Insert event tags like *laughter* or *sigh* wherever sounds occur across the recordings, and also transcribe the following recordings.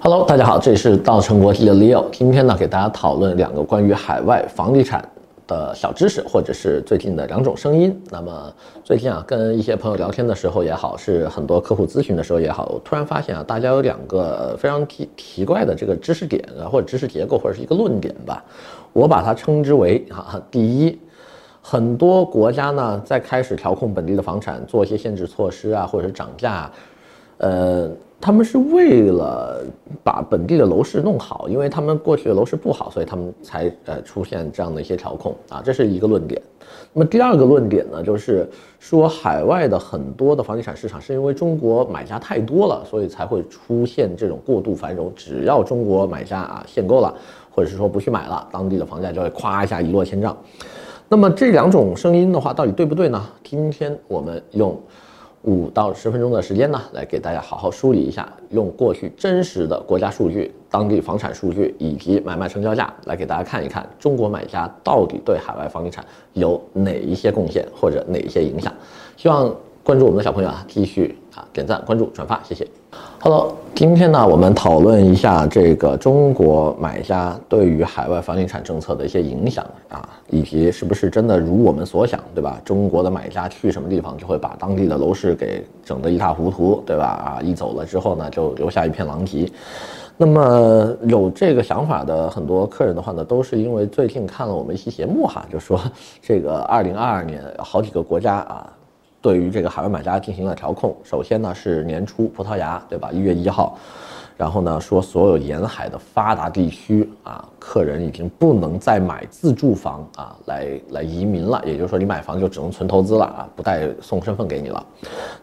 Hello，大家好，这里是稻城国际的 Leo。今天呢，给大家讨论两个关于海外房地产的小知识，或者是最近的两种声音。那么最近啊，跟一些朋友聊天的时候也好，是很多客户咨询的时候也好，我突然发现啊，大家有两个非常奇奇怪的这个知识点啊，或者知识结构，或者是一个论点吧。我把它称之为啊，第一，很多国家呢在开始调控本地的房产，做一些限制措施啊，或者是涨价，呃。他们是为了把本地的楼市弄好，因为他们过去的楼市不好，所以他们才呃出现这样的一些调控啊，这是一个论点。那么第二个论点呢，就是说海外的很多的房地产市场是因为中国买家太多了，所以才会出现这种过度繁荣。只要中国买家啊限购了，或者是说不去买了，当地的房价就会咵一下一落千丈。那么这两种声音的话，到底对不对呢？今天我们用。五到十分钟的时间呢，来给大家好好梳理一下，用过去真实的国家数据、当地房产数据以及买卖成交价来给大家看一看，中国买家到底对海外房地产有哪一些贡献或者哪一些影响。希望关注我们的小朋友啊，继续啊点赞、关注、转发，谢谢。Hello，今天呢，我们讨论一下这个中国买家对于海外房地产政策的一些影响啊，以及是不是真的如我们所想，对吧？中国的买家去什么地方就会把当地的楼市给整得一塌糊涂，对吧？啊，一走了之后呢，就留下一片狼藉。那么有这个想法的很多客人的话呢，都是因为最近看了我们一期节目哈，就说这个二零二二年好几个国家啊。对于这个海外买家进行了调控，首先呢是年初葡萄牙，对吧？一月一号，然后呢说所有沿海的发达地区啊，客人已经不能再买自住房啊，来来移民了，也就是说你买房就只能纯投资了啊，不带送身份给你了。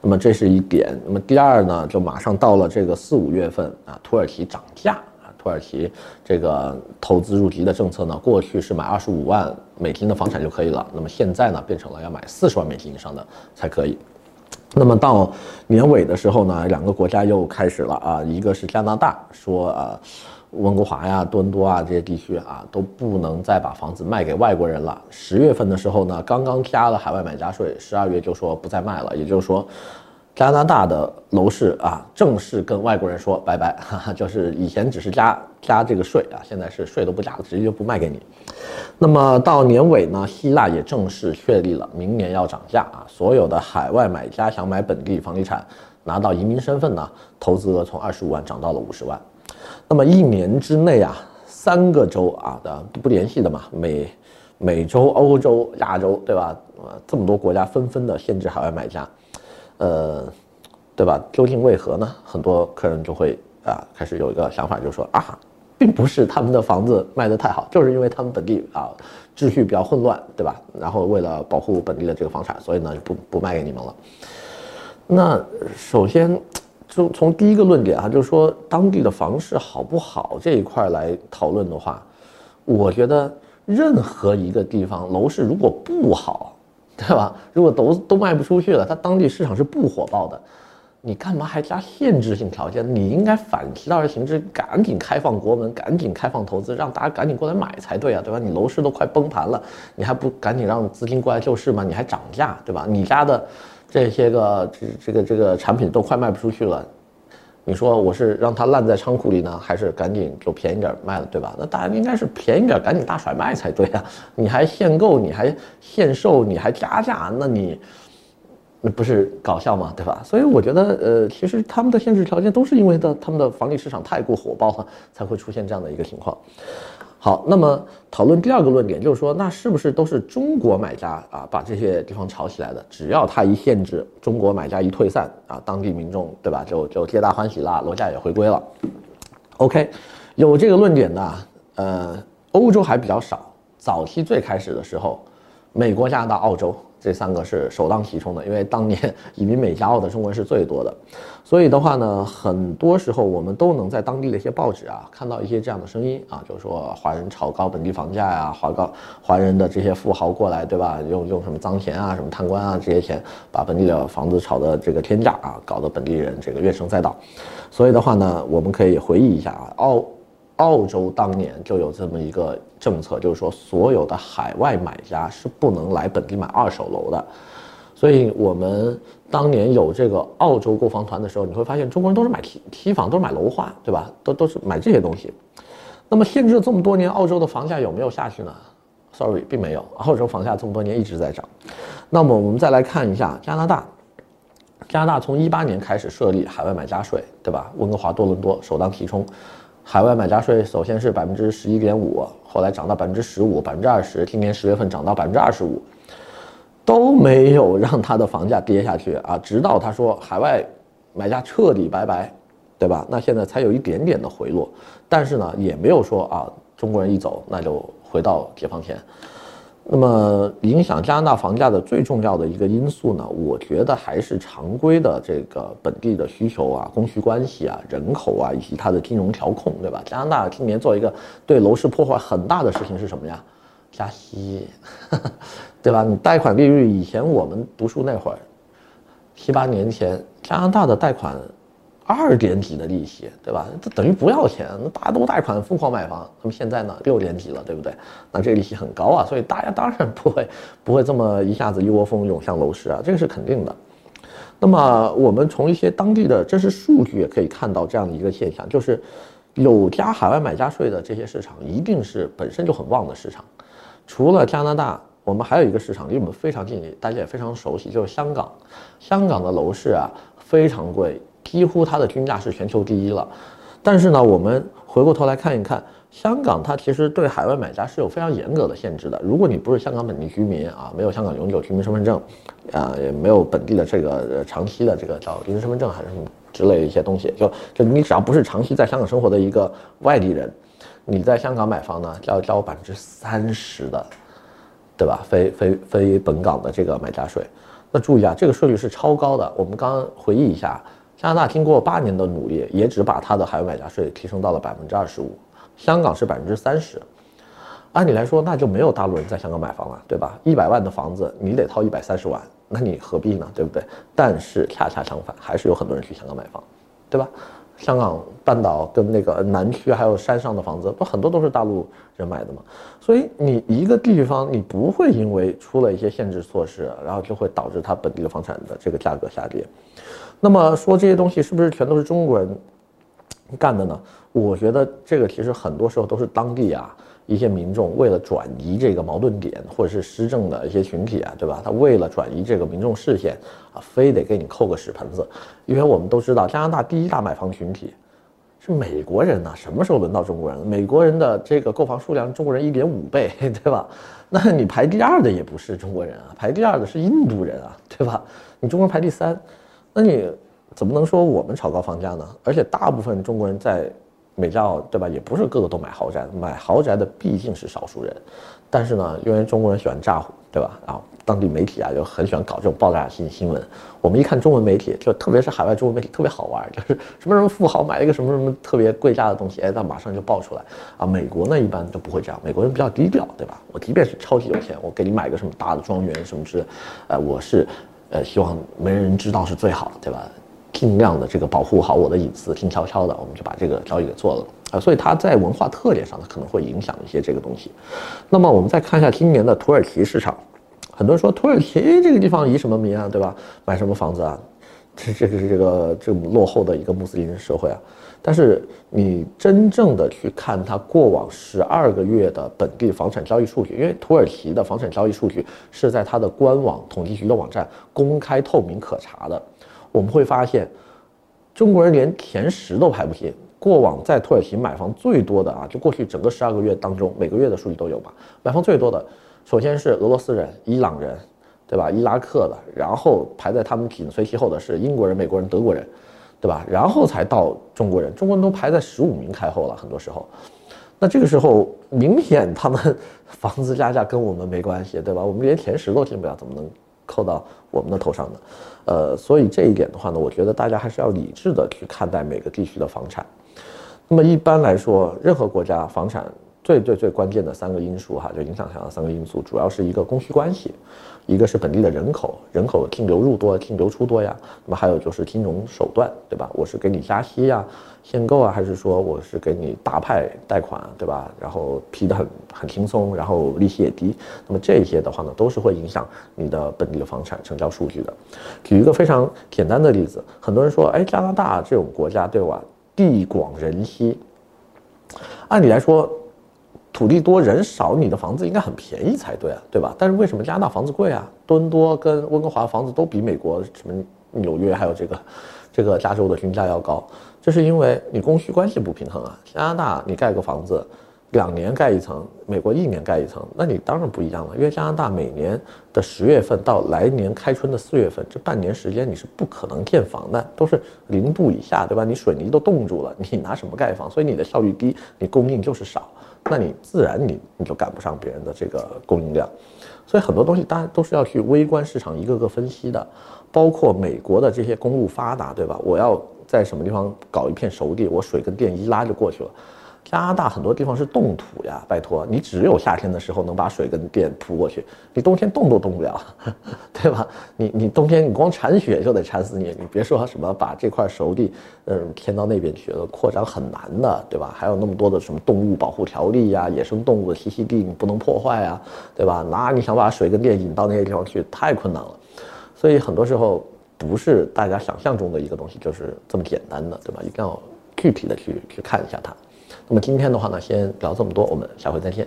那么这是一点。那么第二呢，就马上到了这个四五月份啊，土耳其涨价。土耳其这个投资入籍的政策呢，过去是买二十五万美金的房产就可以了，那么现在呢，变成了要买四十万美金以上的才可以。那么到年尾的时候呢，两个国家又开始了啊，一个是加拿大说啊，温哥华呀、多伦多啊这些地区啊都不能再把房子卖给外国人了。十月份的时候呢，刚刚加了海外买家税，十二月就说不再卖了，也就是说。加拿大的楼市啊，正式跟外国人说拜拜，*laughs* 哈哈，就是以前只是加加这个税啊，现在是税都不加了，直接就不卖给你。那么到年尾呢，希腊也正式确立了明年要涨价啊，所有的海外买家想买本地房地产，拿到移民身份呢，投资额从二十五万涨到了五十万。那么一年之内啊，三个州啊的不联系的嘛，美美洲、欧洲、亚洲，对吧？呃，这么多国家纷纷的限制海外买家。呃，对吧？究竟为何呢？很多客人就会啊开始有一个想法，就说啊，并不是他们的房子卖得太好，就是因为他们本地啊秩序比较混乱，对吧？然后为了保护本地的这个房产，所以呢不不卖给你们了。那首先就从第一个论点啊，就是说当地的房市好不好这一块来讨论的话，我觉得任何一个地方楼市如果不好。对吧？如果都都卖不出去了，它当地市场是不火爆的，你干嘛还加限制性条件？你应该反其道而行之，赶紧开放国门，赶紧开放投资，让大家赶紧过来买才对啊，对吧？你楼市都快崩盘了，你还不赶紧让资金过来救市吗？你还涨价，对吧？你家的这些个这这个这个产品都快卖不出去了。你说我是让它烂在仓库里呢，还是赶紧就便宜点卖了，对吧？那大家应该是便宜点，赶紧大甩卖才对啊！你还限购，你还限售，你还加价，那你那不是搞笑吗？对吧？所以我觉得，呃，其实他们的限制条件都是因为的他们的房地市场太过火爆了，才会出现这样的一个情况。好，那么讨论第二个论点就是说，那是不是都是中国买家啊把这些地方炒起来的？只要他一限制，中国买家一退散啊，当地民众对吧，就就皆大欢喜啦，楼价也回归了。OK，有这个论点的，呃，欧洲还比较少。早期最开始的时候，美国、加拿大、澳洲。这三个是首当其冲的，因为当年移民美加澳的中国人是最多的，所以的话呢，很多时候我们都能在当地的一些报纸啊看到一些这样的声音啊，就是说华人炒高本地房价呀，华高华人的这些富豪过来，对吧？用用什么脏钱啊，什么贪官啊这些钱，把本地的房子炒的这个天价啊，搞得本地人这个怨声载道。所以的话呢，我们可以回忆一下啊，澳。澳洲当年就有这么一个政策，就是说所有的海外买家是不能来本地买二手楼的，所以我们当年有这个澳洲购房团的时候，你会发现中国人都是买期期房，都是买楼花，对吧？都都是买这些东西。那么限制了这么多年，澳洲的房价有没有下去呢？Sorry，并没有，澳洲房价这么多年一直在涨。那么我们再来看一下加拿大，加拿大从一八年开始设立海外买家税，对吧？温哥华、多伦多首当其冲，海外买家税首先是百分之十一点五，后来涨到百分之十五、百分之二十，今年十月份涨到百分之二十五。都没有让他的房价跌下去啊，直到他说海外买家彻底拜拜，对吧？那现在才有一点点的回落，但是呢，也没有说啊，中国人一走那就回到解放前。那么影响加拿大房价的最重要的一个因素呢，我觉得还是常规的这个本地的需求啊、供需关系啊、人口啊以及它的金融调控，对吧？加拿大今年做一个对楼市破坏很大的事情是什么呀？加息。*laughs* 对吧？你贷款利率以前我们读书那会儿，七八年前加拿大的贷款二点几的利息，对吧？这等于不要钱，那大家都贷款疯狂买房。那么现在呢，六点几了，对不对？那这个利息很高啊，所以大家当然不会不会这么一下子一窝蜂涌向楼市啊，这个是肯定的。那么我们从一些当地的真实数据也可以看到这样的一个现象，就是有加海外买家税的这些市场，一定是本身就很旺的市场，除了加拿大。我们还有一个市场离我们非常近，大家也非常熟悉，就是香港。香港的楼市啊非常贵，几乎它的均价是全球第一了。但是呢，我们回过头来看一看，香港它其实对海外买家是有非常严格的限制的。如果你不是香港本地居民啊，没有香港永久居民身份证，啊，也没有本地的这个长期的这个叫临时身份证还是什么之类的一些东西，就就你只要不是长期在香港生活的一个外地人，你在香港买房呢，就要交百分之三十的。对吧？非非非本港的这个买家税，那注意啊，这个税率是超高的。我们刚刚回忆一下，加拿大经过八年的努力，也只把它的海外买家税提升到了百分之二十五，香港是百分之三十。按理来说，那就没有大陆人在香港买房了，对吧？一百万的房子，你得掏一百三十万，那你何必呢？对不对？但是恰恰相反，还是有很多人去香港买房，对吧？香港半岛跟那个南区还有山上的房子，不很多都是大陆人买的吗？所以你一个地方，你不会因为出了一些限制措施，然后就会导致它本地的房产的这个价格下跌。那么说这些东西是不是全都是中国人干的呢？我觉得这个其实很多时候都是当地啊。一些民众为了转移这个矛盾点，或者是施政的一些群体啊，对吧？他为了转移这个民众视线啊，非得给你扣个屎盆子。因为我们都知道，加拿大第一大买房群体是美国人呐。什么时候轮到中国人？美国人的这个购房数量，中国人一点五倍，*laughs* 对吧？那你排第二的也不是中国人啊，排第二的是印度人啊，对吧？你中国人排第三，那你怎么能说我们炒高房价呢？而且大部分中国人在。美加澳对吧？也不是个个都买豪宅，买豪宅的毕竟是少数人。但是呢，因为中国人喜欢咋呼，对吧？然后当地媒体啊，就很喜欢搞这种爆炸性新闻。我们一看中文媒体，就特别是海外中文媒体特别好玩，就是什么什么富豪买了一个什么什么特别贵价的东西，哎，那马上就爆出来啊。美国呢，一般都不会这样，美国人比较低调，对吧？我即便是超级有钱，我给你买个什么大的庄园什么之，呃，我是，呃，希望没人知道是最好的，对吧？尽量的这个保护好我的隐私，静悄悄的，我们就把这个交易给做了啊。所以它在文化特点上呢，可能会影响一些这个东西。那么我们再看一下今年的土耳其市场，很多人说土耳其这个地方移什么民啊，对吧？买什么房子啊？这这个是这个这么落后的一个穆斯林社会啊。但是你真正的去看它过往十二个月的本地房产交易数据，因为土耳其的房产交易数据是在它的官网统计局的网站公开透明可查的。我们会发现，中国人连前十都排不进。过往在土耳其买房最多的啊，就过去整个十二个月当中，每个月的数据都有吧。买房最多的，首先是俄罗斯人、伊朗人，对吧？伊拉克的，然后排在他们紧随其后的是英国人、美国人、德国人，对吧？然后才到中国人，中国人都排在十五名开后了。很多时候，那这个时候明显他们 *laughs* 房子加价跟我们没关系，对吧？我们连前十都进不了，怎么能扣到我们的头上呢？呃，所以这一点的话呢，我觉得大家还是要理智的去看待每个地区的房产。那么一般来说，任何国家房产最最最关键的三个因素哈，就影响它的三个因素，主要是一个供需关系，一个是本地的人口，人口净流入多，净流出多呀。那么还有就是金融手段，对吧？我是给你加息呀、限购啊，还是说我是给你大派贷款，对吧？然后批得很很轻松，然后利息也低。那么这些的话呢，都是会影响你的本地的房产成交数据的。举一个非常简单的例子，很多人说，哎，加拿大这种国家，对吧？地广人稀，按理来说。土地多人少，你的房子应该很便宜才对啊，对吧？但是为什么加拿大房子贵啊？多伦多跟温哥华房子都比美国什么纽约还有这个这个加州的均价要高，这是因为你供需关系不平衡啊。加拿大你盖个房子，两年盖一层，美国一年盖一层，那你当然不一样了。因为加拿大每年的十月份到来年开春的四月份这半年时间你是不可能建房的，都是零度以下，对吧？你水泥都冻住了，你拿什么盖房？所以你的效率低，你供应就是少。那你自然你你就赶不上别人的这个供应量，所以很多东西大家都是要去微观市场一个个分析的，包括美国的这些公路发达，对吧？我要在什么地方搞一片熟地，我水跟电一拉就过去了。加拿大很多地方是冻土呀，拜托，你只有夏天的时候能把水跟电铺过去，你冬天动都动不了，*laughs* 对吧？你你冬天你光铲雪就得铲死你，你别说什么把这块熟地，嗯，迁到那边去了，扩张很难的，对吧？还有那么多的什么动物保护条例呀，野生动物的栖息地你不能破坏啊，对吧？那你想把水跟电引到那些地方去，太困难了。所以很多时候不是大家想象中的一个东西，就是这么简单的，对吧？一定要具体的去去看一下它。那么今天的话呢，先聊这么多，我们下回再见。